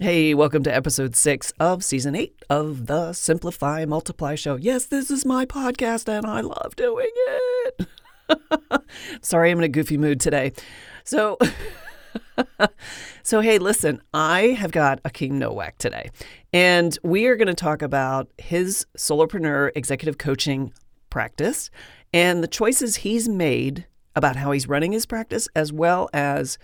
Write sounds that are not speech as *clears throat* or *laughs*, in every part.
Hey, welcome to episode six of season eight of the Simplify Multiply Show. Yes, this is my podcast and I love doing it. *laughs* Sorry, I'm in a goofy mood today. So, *laughs* so hey, listen, I have got Achim Nowak today, and we are going to talk about his solopreneur executive coaching practice and the choices he's made about how he's running his practice, as well as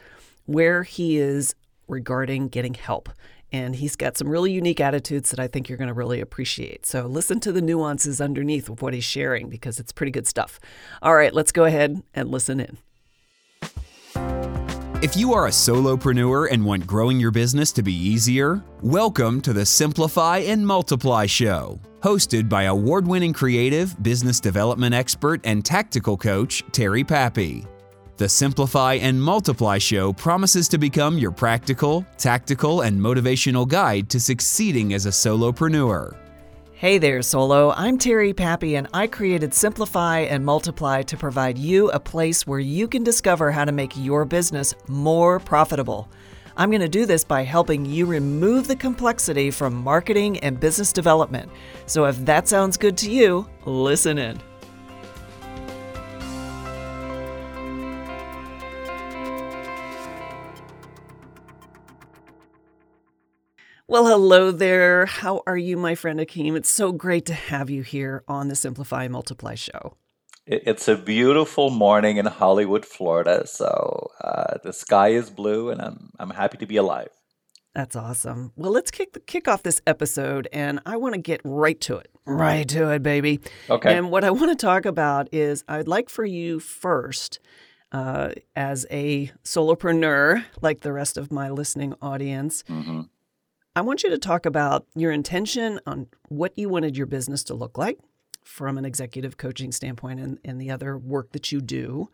where he is regarding getting help. And he's got some really unique attitudes that I think you're going to really appreciate. So listen to the nuances underneath of what he's sharing because it's pretty good stuff. All right, let's go ahead and listen in. If you are a solopreneur and want growing your business to be easier, welcome to the Simplify and Multiply Show, hosted by award winning creative, business development expert, and tactical coach, Terry Pappy. The Simplify and Multiply Show promises to become your practical, tactical, and motivational guide to succeeding as a solopreneur. Hey there, Solo. I'm Terry Pappy, and I created Simplify and Multiply to provide you a place where you can discover how to make your business more profitable. I'm going to do this by helping you remove the complexity from marketing and business development. So if that sounds good to you, listen in. Well, hello there. How are you, my friend Achim? It's so great to have you here on the Simplify and Multiply show. It's a beautiful morning in Hollywood, Florida. So uh, the sky is blue, and I'm I'm happy to be alive. That's awesome. Well, let's kick the, kick off this episode, and I want to get right to it. Right to it, baby. Okay. And what I want to talk about is I'd like for you first, uh, as a solopreneur, like the rest of my listening audience, hmm I want you to talk about your intention on what you wanted your business to look like from an executive coaching standpoint and, and the other work that you do,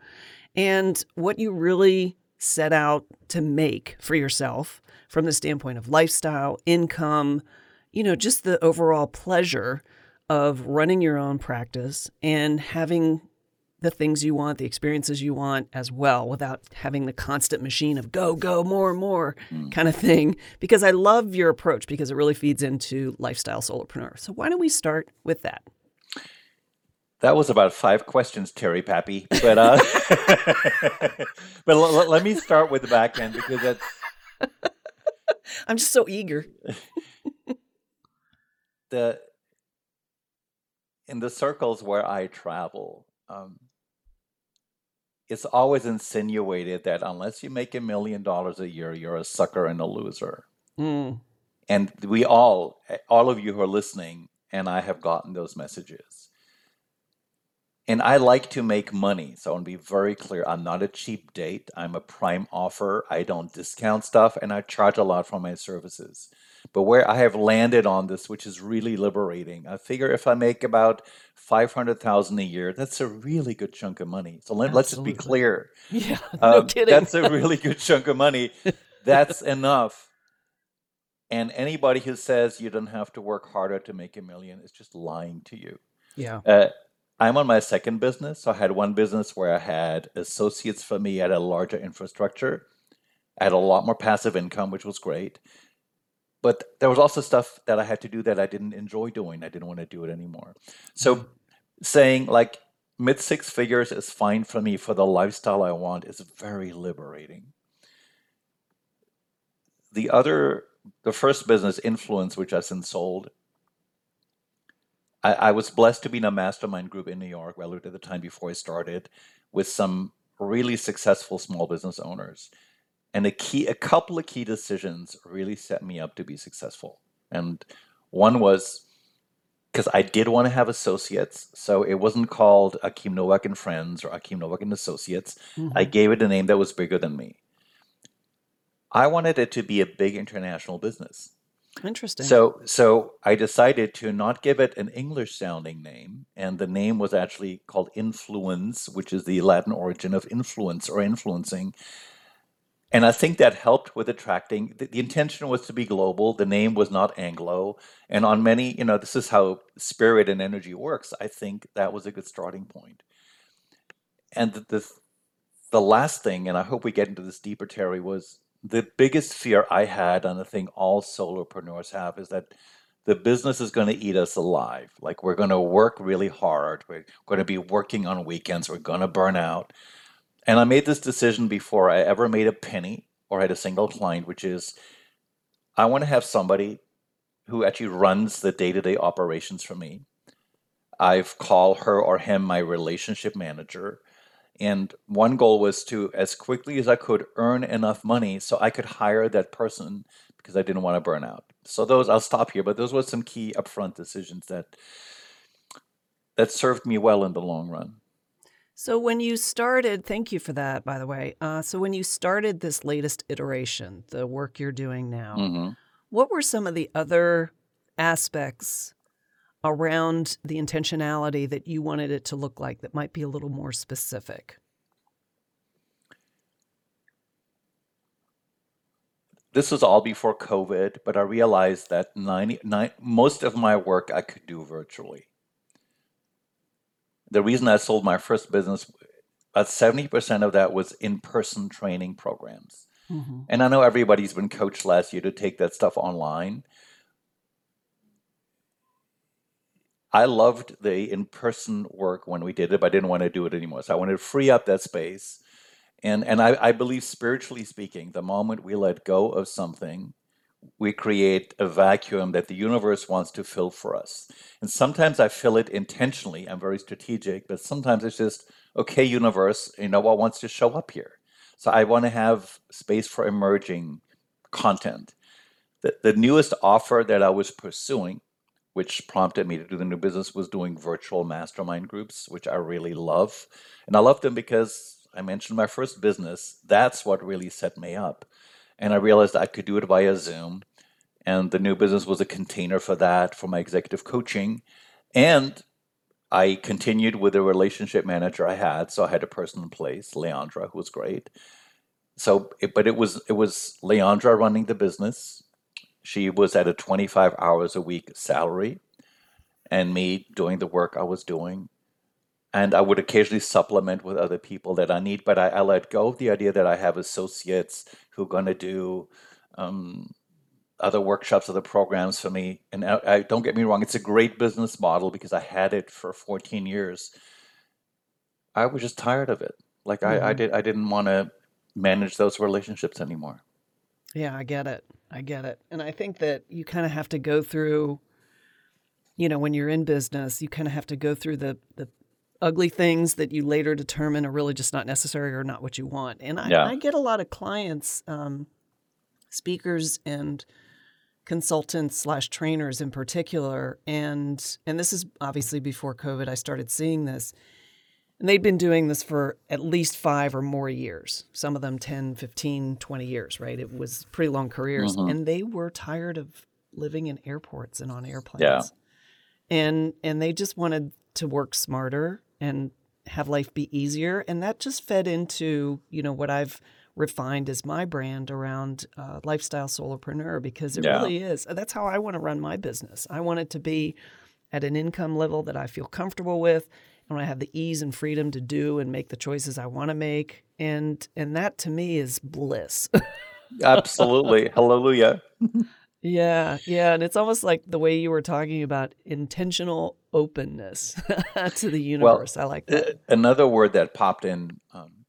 and what you really set out to make for yourself from the standpoint of lifestyle, income, you know, just the overall pleasure of running your own practice and having the things you want, the experiences you want as well, without having the constant machine of go, go, more, more kind of thing. Because I love your approach because it really feeds into lifestyle solopreneur. So why don't we start with that? That was about five questions, Terry Pappy. But uh, *laughs* but l- l- let me start with the back end because that's *laughs* I'm just so eager. *laughs* the in the circles where I travel. Um, it's always insinuated that unless you make a million dollars a year, you're a sucker and a loser. Mm, And we all, all of you who are listening, and I have gotten those messages. And I like to make money. So I want to be very clear. I'm not a cheap date. I'm a prime offer. I don't discount stuff and I charge a lot for my services. But where I have landed on this, which is really liberating, I figure if I make about 500,000 a year, that's a really good chunk of money. So let, let's just be clear. *laughs* Yeah, no Um, kidding. that's a really good chunk of money. That's *laughs* enough. And anybody who says you don't have to work harder to make a million is just lying to you. yeah. Uh, I'm on my second business. So I had one business where I had associates for me at a larger infrastructure. I had a lot more passive income, which was great. But there was also stuff that I had to do that I didn't enjoy doing. I didn't want to do it anymore. So mm-hmm. saying like mid six figures is fine for me for the lifestyle I want is very liberating. The other, the first business, Influens, which I since sold, I, I was blessed to be in a mastermind group in New York, well, at the time before I started, with some really successful small business owners. And a key, a couple of key decisions really set me up to be successful. And one was because I did want to have associates, so it wasn't called Achim Nowak and Friends or Achim Nowak and Associates. I Mhm. gave it a name that was bigger than me. I wanted it to be a big international business. Interesting. So so I decided to not give it an English sounding name, and the name was actually called Influens, which is the Latin origin of influence or influencing. And I think that helped with attracting. The, the intention was to be global. The name was not Anglo. And on many, you know, this is how spirit and energy works. I think that was a good starting point. And the, the, the last thing, and I hope we get into this deeper, Terry, was the biggest fear I had, and the thing all solopreneurs have, is that the business is going to eat us alive. Like we're going to work really hard. We're going to be working on weekends. We're going to burn out. And I made this decision before I ever made a penny or had a single client, which is I want to have somebody who actually runs the day to day operations for me. I've called her or him my relationship manager. And one goal was to, as quickly as I could, earn enough money so I could hire that person because I didn't want to burn out. So those, I'll stop here, but those were some key upfront decisions that that served me well in the long run. So when you started, thank you for that, by the way. Uh, so when you started this latest iteration, the work you're doing now, hmm what were some of the other aspects around the intentionality that you wanted it to look like that might be a little more specific? This was all before COVID, but I realized that 99, most of my work I could do virtually. The reason I sold my first business, about 70% of that was in person training programs. hmm And I know everybody's been coached last year to take that stuff online. I loved the in person work when we did it, but I didn't want to do it anymore. So I wanted to free up that space. And, and I, I believe, spiritually speaking, the moment we let go of something, we create a vacuum that the universe wants to fill for us. And sometimes I fill it intentionally. I'm very strategic, but sometimes it's just, okay, universe, you know what wants to show up here? So I want to have space for emerging content. The, the newest offer that I was pursuing, which prompted me to do the new business, was doing virtual mastermind groups, which I really love. And I love them because I mentioned my first business. That's what really set me up. And I realized I could do it via Zoom. And the new business was a container for that, for my executive coaching. And I continued with the relationship manager I had. So I had a person in place, Leandra, who was great. So, it, but it was it was Leandra running the business. She was at a 25 hours a week salary, and me doing the work I was doing. And I would occasionally supplement with other people that I need, but I, I let go of the idea that I have associates who are going to do um, other workshops, other programs for me. And I, I, don't get me wrong, it's a great business model because I had it for 14 years. I was just tired of it. Like I, I hmm did, I didn't want to manage those relationships anymore. Yeah, I get it. I get it. And I think that you kind of have to go through, you know, when you're in business, you kind of have to go through the the ugly things that you later determine are really just not necessary or not what you want. And I, Yeah. I get a lot of clients, um, speakers and consultants slash trainers in particular, and and this is obviously before COVID. I started seeing this. And they'd been doing this for at least five or more years, some of them 10, 15, 20 years, right? It was pretty long careers. hmm And they were tired of living in airports and on airplanes. Yeah. airplanes. And and they just wanted to work smarter and have life be easier. And that just fed into, you know, what I've refined as my brand around uh, lifestyle solopreneur because it Yeah. really is. That's how I want to run my business. I want it to be at an income level that I feel comfortable with and I have the ease and freedom to do and make the choices I want to make. And and that to me is bliss. Absolutely. *laughs* Hallelujah. yeah, yeah. And it's almost like the way you were talking about intentional openness *laughs* to the Well, universe. I like that. another word that popped in, um,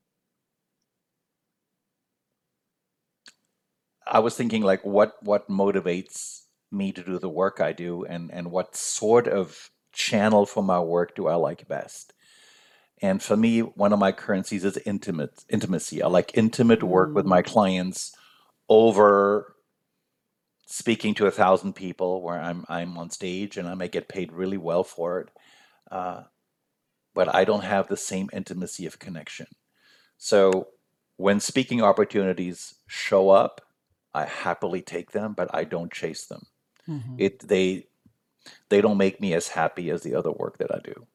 I was thinking like what what motivates me to do the work I do and and what sort of channel for my work do I like best? And for me, one of my currencies is intimate intimacy. I like intimate work with Mm, my clients over speaking to a thousand people where I'm I'm on stage and I may get paid really well for it. Uh, but I don't have the same intimacy of connection. So when speaking opportunities show up, I happily take them, but I don't chase them. mhm. It they they don't make me as happy as the other work that I do.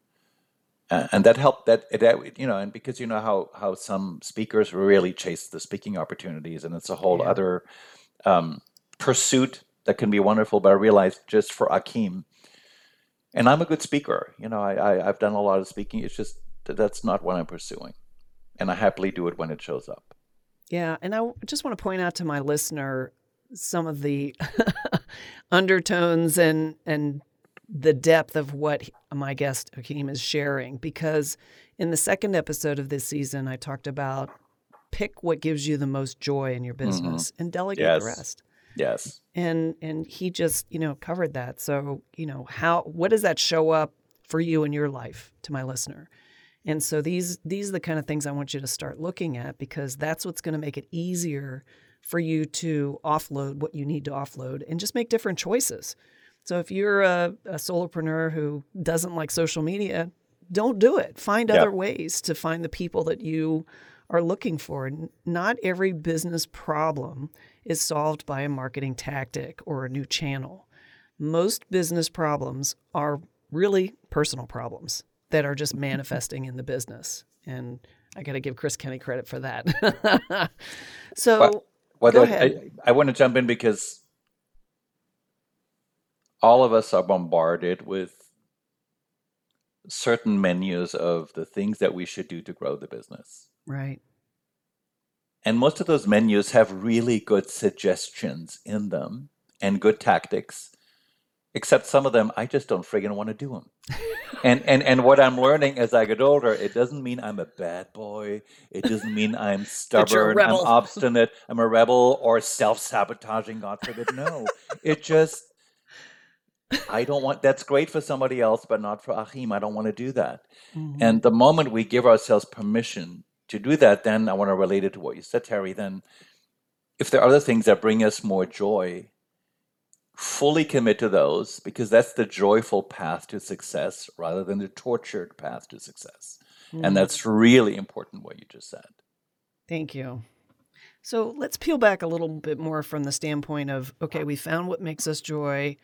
Uh, and that helped that that you know, and because you know how how some speakers really chase the speaking opportunities, and it's a whole Yeah. other um, pursuit that can be wonderful. But I realized just for Achim. and I'm a good speaker. You know, I, I I've done a lot of speaking. It's just that that's not what I'm pursuing, and I happily do it when it shows up. Yeah, and I just want to point out to my listener some of the *laughs* undertones and and the depth of what my guest Achim is sharing because in the second episode of this season I talked about pick what gives you the most joy in your mm-hmm. business mm-hmm. and delegate yes. the rest. Yes. And and he just, you know, covered that. So, you know, how what does that show up for you in your life to my listener? And so these these are the kind of things I want you to start looking at because that's what's going to make it easier for you to offload what you need to offload and just make different choices. So if you're a, a solopreneur who doesn't like social media, don't do it. Find other ways to find the people that you are looking for. Not every business problem is solved by a marketing tactic or a new channel. Most business problems are really personal problems that are just manifesting in the business. And I got to give Chris Kenny credit for that. *laughs* so, well, well, go ahead. I, I want to jump in because all of us are bombarded with certain menus of the things that we should do to grow the business. Right. And most of those menus have really good suggestions in them and good tactics except some of them I just don't friggin' want to do them. *laughs* and and and what I'm learning as I get older, it doesn't mean I'm a bad boy. It doesn't mean I'm *laughs* stubborn, I'm *laughs* obstinate, I'm a rebel or self-sabotaging, God forbid. No. it just I don't want that's great for somebody else, but not for Achim. I don't want to do that. Mm-hmm. And the moment we give ourselves permission to do that, then I want to relate it to what you said, Terry. Then if there are other things that bring us more joy, fully commit to those because that's the joyful path to success rather than the tortured path to success. Mm. And that's really important what you just said. Thank you. So let's peel back a little bit more from the standpoint of okay, we found what makes us joy,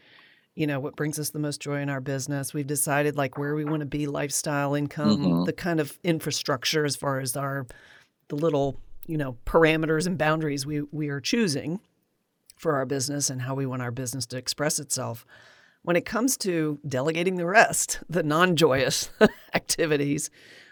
you know, what brings us the most joy in our business. We've decided like where we want to be, lifestyle, income, mm-hmm. the kind of infrastructure as far as our the little, you know, parameters and boundaries we we are choosing for our business and how we want our business to express itself. When it comes to delegating the rest, *laughs* the non joyous *laughs* activities,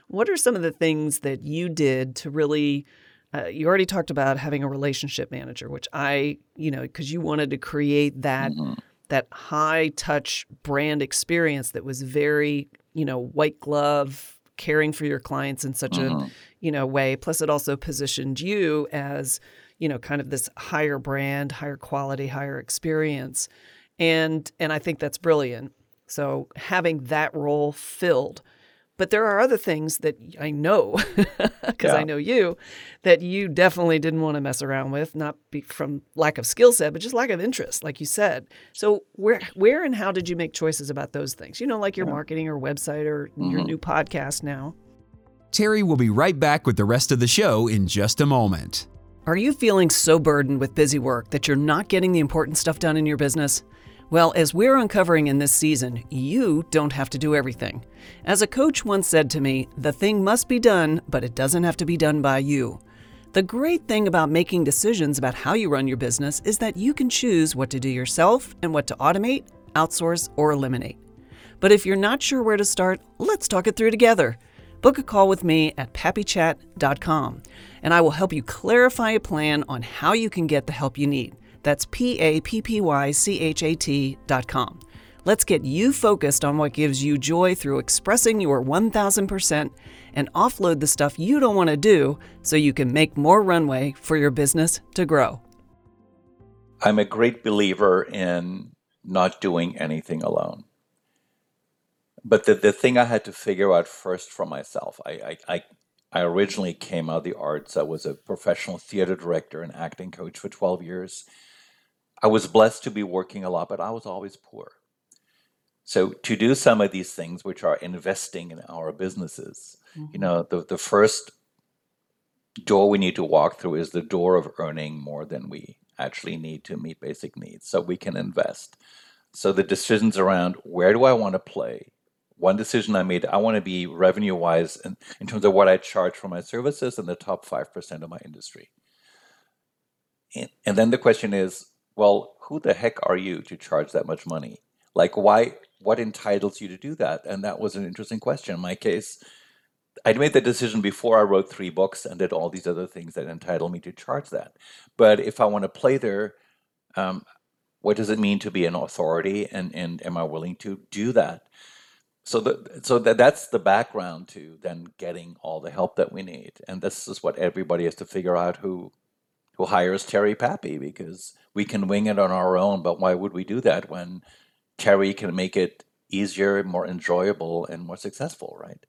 what are some of the things that you did to really? Uh, you already talked about having a relationship manager, which I, you know, because you wanted to create that mm-hmm. That high touch brand experience that was very, you know, white glove caring for your clients in such mm-hmm. a, you know, way. Plus, it also positioned you as you know, kind of this higher brand, higher quality, higher experience. And and I think that's brilliant. So having that role filled. But there are other things that I know, *laughs* because yeah. I know you, that you definitely didn't want to mess around with, not be from lack of skill set, but just lack of interest, like you said. So where where and how did you make choices about those things? You know, like your yeah. marketing or website or mm-hmm. your new podcast now. Terry will be right back with the rest of the show in just a moment. Are you feeling so burdened with busy work that you're not getting the important stuff done in your business? Well, as we're uncovering in this season, you don't have to do everything. As a coach once said to me, the thing must be done, but it doesn't have to be done by you. The great thing about making decisions about how you run your business is that you can choose what to do yourself and what to automate, outsource, or eliminate. But if you're not sure where to start, let's talk it through together. Book a call with me at pappychat.com and I will help you clarify a plan on how you can get the help you need. That's P A P P Y C H A T dot com. Let's get you focused on what gives you joy through expressing your 1000% and offload the stuff you don't want to do so you can make more runway for your business to grow. I'm a great believer in not doing anything alone. But the, the thing I had to figure out first for myself, I, I, I I originally came out of the arts. I was a professional theater director and acting coach for 12 years. I was blessed to be working a lot, but I was always poor. So to do some of these things, which are investing in our businesses, mm-hmm. you know, the, the first door we need to walk through is the door of earning more than we actually need to meet basic needs so we can invest. So the decisions around where do I want to play? one decision I made, I want to be revenue wise in, in terms of what I charge for my services in the top 5% of my industry. And, and then the question is, well, who the heck are you to charge that much money? Like, why, what entitles you to do that? And that was an interesting question. In my case, I'd made the decision before I wrote three books and did all these other things that entitle me to charge that. But if I want to play there, um, what does it mean to be an authority, and and am I willing to do that? So the, so that that's the background to then getting all the help that we need, and this is what everybody has to figure out who who hires Terry Pappy because we can wing it on our own, but why would we do that when Terry can make it easier, more enjoyable, and more successful, right?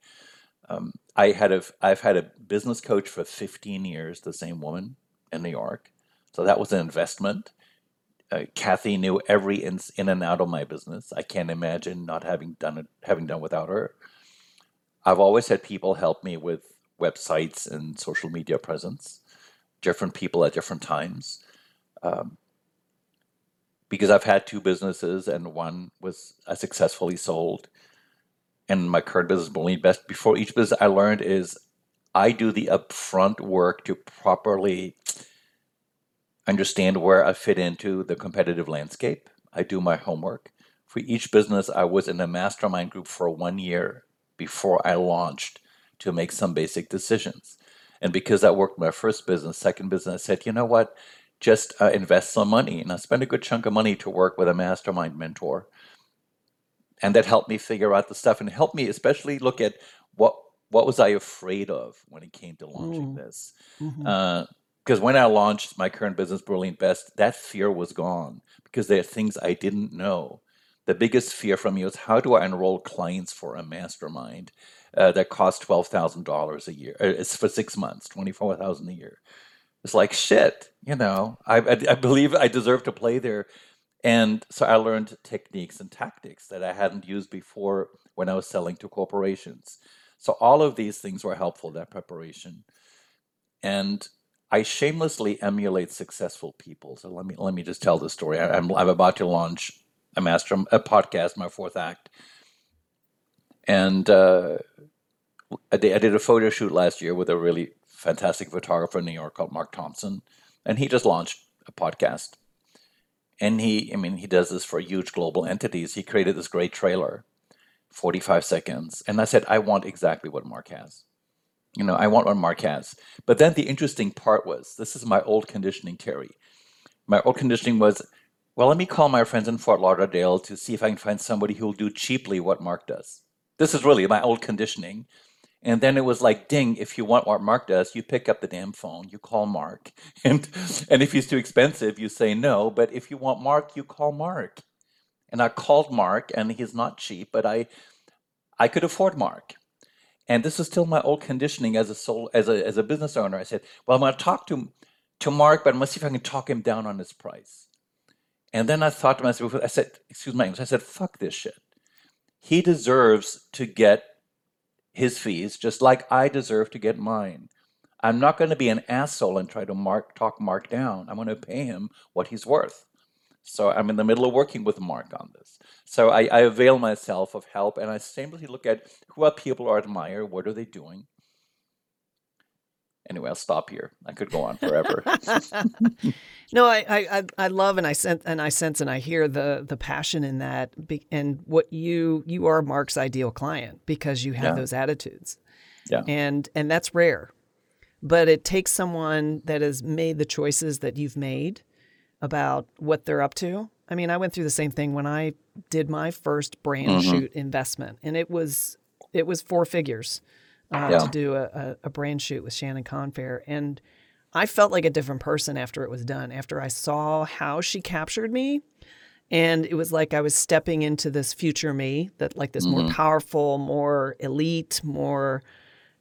Um, I had a I've had a business coach for 15 years, the same woman in New York, so that was an investment. Uh, Kathy knew every in, in and out of my business. I can't imagine not having done it, having done without her. I've always had people help me with websites and social media presence, different people at different times. Um, because I've had two businesses and one was I successfully sold. And my current business Brilliant Best. Before each business, I learned is I do the upfront work to properly understand where I fit into the competitive landscape. I do my homework. For each business, I was in a mastermind group for one year before I launched to make some basic decisions. And because I worked my first business, second business, I said, you know what? Just uh, invest some money. And I spent a good chunk of money to work with a mastermind mentor. And that helped me figure out the stuff and helped me especially look at what what was I afraid of when it came to launching mm. this. Mm-hmm. Uh, because when I launched my current business, Brilliant Best, that fear was gone because there are things I didn't know. The biggest fear for me was how do I enroll clients for a mastermind uh, that costs twelve thousand dollars a year? Uh, it's for six months, twenty four thousand a year. It's like shit, you know. I, I I believe I deserve to play there, and so I learned techniques and tactics that I hadn't used before when I was selling to corporations. So all of these things were helpful that preparation, and I shamelessly emulate successful people. So let me let me just tell the story. I, am I'm about to launch a master a podcast, my fourth act, and uh, I, did, I did a photo shoot last year with a really fantastic photographer in New York called Mark Thompson, and he just launched a podcast. And he, I mean, he does this for huge global entities. He created this great trailer, 45 seconds, and I said, I want exactly what Mark has you know, I want what Mark has. But then the interesting part was this is my old conditioning, Terry. My old conditioning was, well, let me call my friends in Fort Lauderdale to see if I can find somebody who will do cheaply what Mark does. This is really my old conditioning. And then it was like, ding, if you want what Mark does, you pick up the damn phone, you call Mark. *laughs* And and if he's too expensive, you say no. But if you want Mark, you call Mark. And I called Mark, and he's not cheap, but I I could afford Mark. And this is still my old conditioning as a soul, as a as a business owner. I said, well, I'm going to talk to to Mark, but I'm going to see if I can talk him down on his price. And then I thought to myself, I said, excuse my English, I said, fuck this shit. He deserves to get his fees just like I deserve to get mine. I'm not going to be an asshole and try to mark talk Mark down. I'm going to pay him what he's worth. So I'm in the middle of working with Mark on this. So I, I avail myself of help and I simply look at who are people I admire, what are they doing? Anyway, I'll stop here. I could go on forever. *laughs* *laughs* no, I, I, I love and I sense and I sense and I hear the the passion in that and what you you are Mark's ideal client because you have yeah. those attitudes. Yeah. And and that's rare. But it takes someone that has made the choices that you've made about what they're up to. I mean, I went through the same thing when I did my first brand mm-hmm. shoot investment, and it was it was four figures uh, yeah. to do a, a, brand shoot with Shannon Confair, and I felt like a different person after it was done. After I saw how she captured me, and it was like I was stepping into this future me, that like this mm-hmm. more powerful, more elite, more,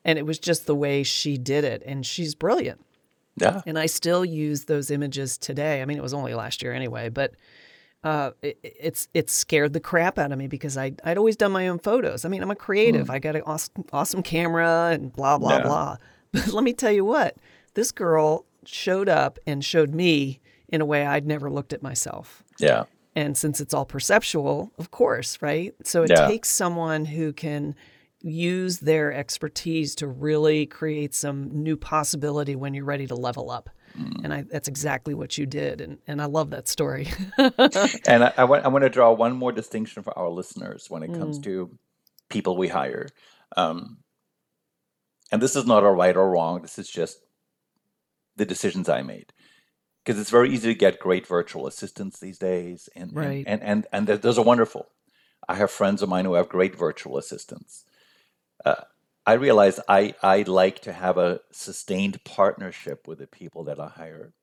and it was just the way she did it, and she's brilliant. Yeah. And I still use those images today. I mean, it was only last year anyway, but uh, it, it's it scared the crap out of me because I I'd always done my own photos. I mean, I'm a creative. Mm. I got an awesome, awesome camera and blah blah yeah. blah. *laughs* But let me tell you what, this girl showed up and showed me in a way I'd never looked at myself. Yeah. And since it's all perceptual, of course, right? So it yeah. takes someone who can use their expertise to really create some new possibility when you're ready to level up. Mm. And I, that's exactly what you did. And, and I love that story. *laughs* and I, I, want, I want to draw one more distinction for our listeners when it comes mm. to people we hire. Um, and this is not a right or wrong. This is just the decisions I made because it's very easy to get great virtual assistants these days, and Right. and and and, and those are wonderful. I have friends of mine who have great virtual assistants. Uh, I realize I I like to have a sustained partnership with the people that I hire.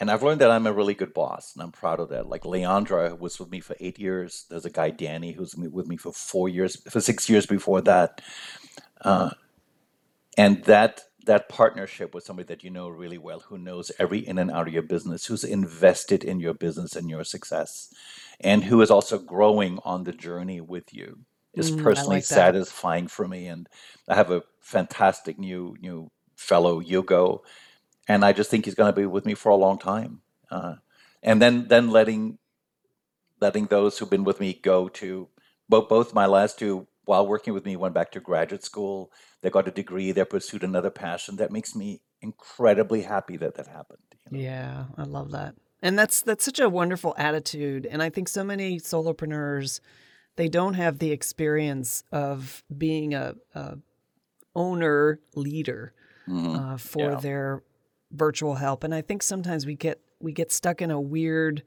And I've learned that I'm a really good boss, and I'm proud of that. Like Leandra was with me for eight years. There's a guy Danny who's with me for four years, for six years before that. Uh, and that that partnership with somebody that you know really well, who knows every in and out of your business, who's invested in your business and your success, and who is also growing on the journey with you, is Mm, personally like satisfying for me. And I have a fantastic new new fellow, Hugo, and I just think he's going to be with me for a long time. Uh, and then then letting letting those who've been with me go to both both my last two while working with me went back to graduate school. They got a degree. They pursued another passion. That makes me incredibly happy that that happened. You know? Yeah, I love that. And that's that's such a wonderful attitude. And I think so many solopreneurs, they don't have the experience of being a, a owner leader Mhm. uh, for Yeah. their virtual help. And I think sometimes we get we get stuck in a weird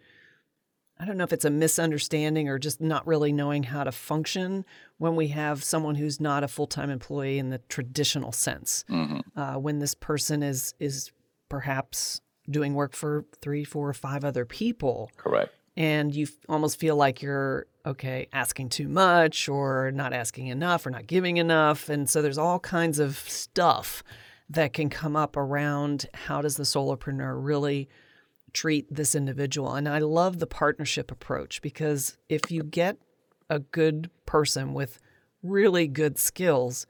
I don't know if it's a misunderstanding or just not really knowing how to function when we have someone who's not a full-time employee in the traditional sense. Mhm. Uh, when this person is is perhaps doing work for three, four, or five other people, Correct. And you f- almost feel like you're okay asking too much or not asking enough or not giving enough. And so there's all kinds of stuff that can come up around how does the solopreneur really treat this individual. And i love the partnership approach because if you get a good person with really good skills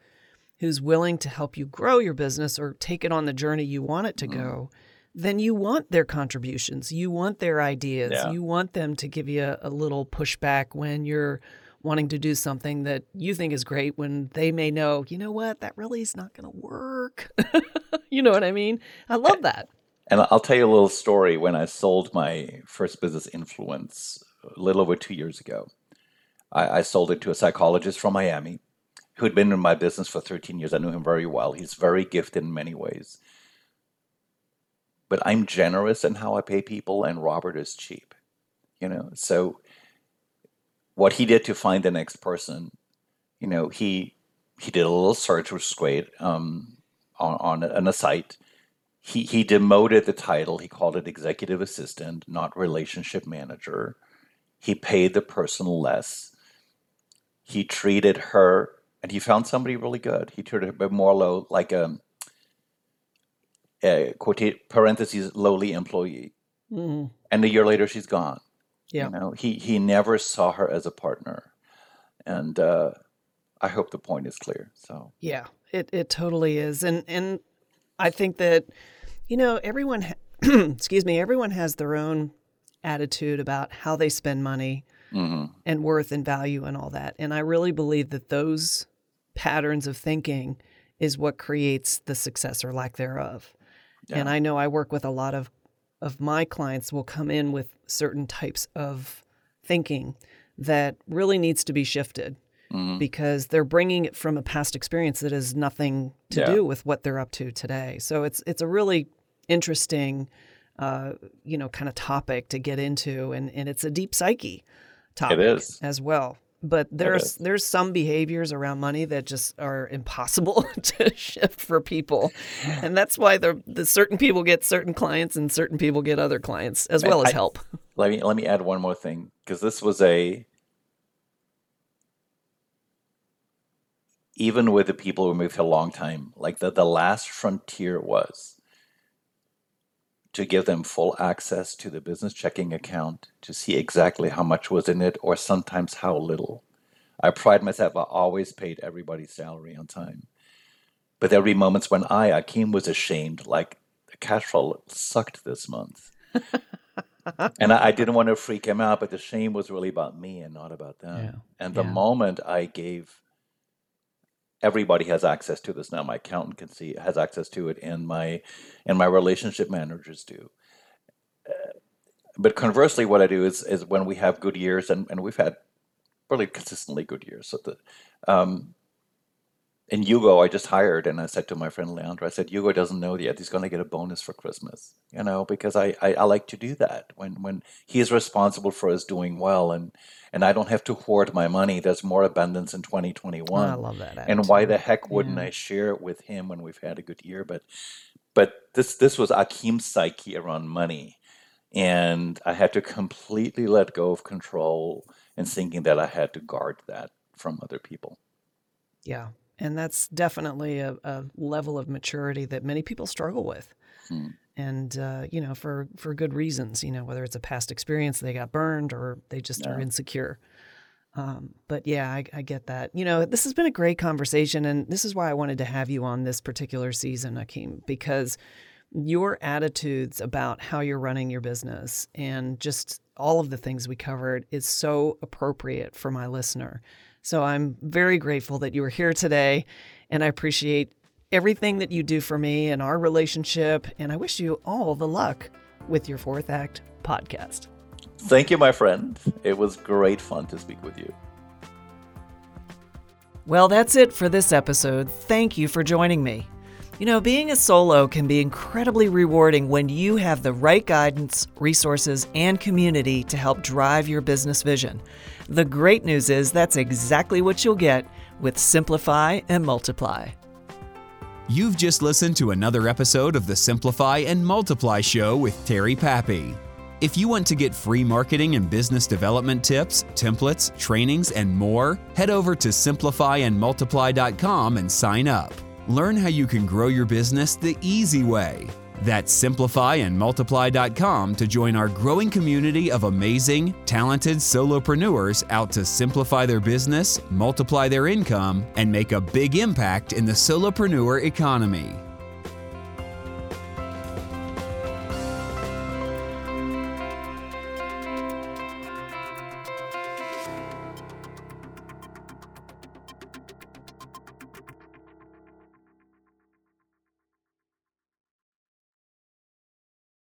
who's willing to help you grow your business or take it on the journey you want it to mm-hmm. go, then you want their contributions. You want their ideas. Yeah. You want them to give you a, a little pushback when you're wanting to do something that you think is great when they may know, you know what, that really is not going to work. *laughs* you know what I mean? I love that. And I'll tell you a little story. When I sold my first business, Influens, a little over two years ago, I, I sold it to a psychologist from Miami who had been in my business for 13 years. I knew him very well. He's very gifted in many ways. But I'm generous in how I pay people, and Robert is cheap. You know, so what he did to find the next person, you know, he he did a little search, which was great, um, on on a, on a site. He he demoted the title. He called it executive assistant, not relationship manager. He paid the person less. He treated her, and he found somebody really good. He treated her more low, like a, a quote parentheses lowly employee. Mm, And a year later, she's gone. yeah. You know, he he never saw her as a partner, and uh, I hope the point is clear. So Yeah, it it totally is, and and I think that you know everyone, ha- *clears throat* excuse me, everyone has their own attitude about how they spend money mhm. and worth and value and all that, and I really believe that those patterns of thinking is what creates the success or lack thereof. And I know I work with a lot of of my clients will come in with certain types of thinking that really needs to be shifted Mhm. because they're bringing it from a past experience that has nothing to Yeah. do with what they're up to today. So it's it's a really interesting, uh, you know, kind of topic to get into, and and it's a deep psyche topic is. as well. But there's there's some behaviors around money that just are impossible *laughs* to shift for people, and that's why the the certain people get certain clients and certain people get other clients as well as I- help. let me let me add one more thing because this was a even with the people who moved for a long time, like the, the last frontier was to give them full access to the business checking account to see exactly how much was in it or sometimes how little. I pride myself, I always paid everybody's salary on time. But there would be moments when I, Achim, was ashamed, like the cash flow sucked this month. *laughs* and I, I didn't want to freak him out, but the shame was really about me and not about them. Yeah, And the yeah. moment I gave everybody has access to this now, my accountant can see has access to it, and my and my relationship managers do. Uh, but conversely, what I do is is when we have good years, and, and we've had really consistently good years. So the um, and Hugo, I just hired, and I said to my friend Leandro, I said, Hugo doesn't know yet. He's going to get a bonus for Christmas, you know, because I, I, I like to do that when when he is responsible for us doing well, and and I don't have to hoard my money. There's more abundance in 2021. I love that. and why the heck wouldn't Yeah. I share it with him when we've had a good year? But but this this was Achim's psyche around money, and I had to completely let go of control and thinking that I had to guard that from other people. Yeah. And that's definitely a, a level of maturity that many people struggle with. Hmm. And, uh, you know, for, for good reasons, you know, whether it's a past experience, they got burned, or they just are insecure. Um, but yeah, I, I get that. You know, this has been a great conversation. And this is why I wanted to have you on this particular season, Achim, because your attitudes about how you're running your business and just all of the things we covered is so appropriate for my listener. So I'm very grateful that you were here today, and I appreciate everything that you do for me and our relationship. And I wish you all the luck with your Fourth Act podcast. Thank you, my friend. It was great fun to speak with you. Well, that's it for this episode. Thank you for joining me. You know, being a solo can be incredibly rewarding when you have the right guidance, resources, and community to help drive your business vision. The great news is that's exactly what you'll get with Simplify and Multiply. You've just listened to another episode of the Simplify and Multiply Show with Terry Pappy. If you want to get free marketing and business development tips, templates, trainings, and more, head over to simplifyandmultiply.com and sign up. Learn how you can grow your business the easy way. That's simplifyandmultiply.com to join our growing community of amazing, talented solopreneurs out to simplify their business, multiply their income, and make a big impact in the solopreneur economy.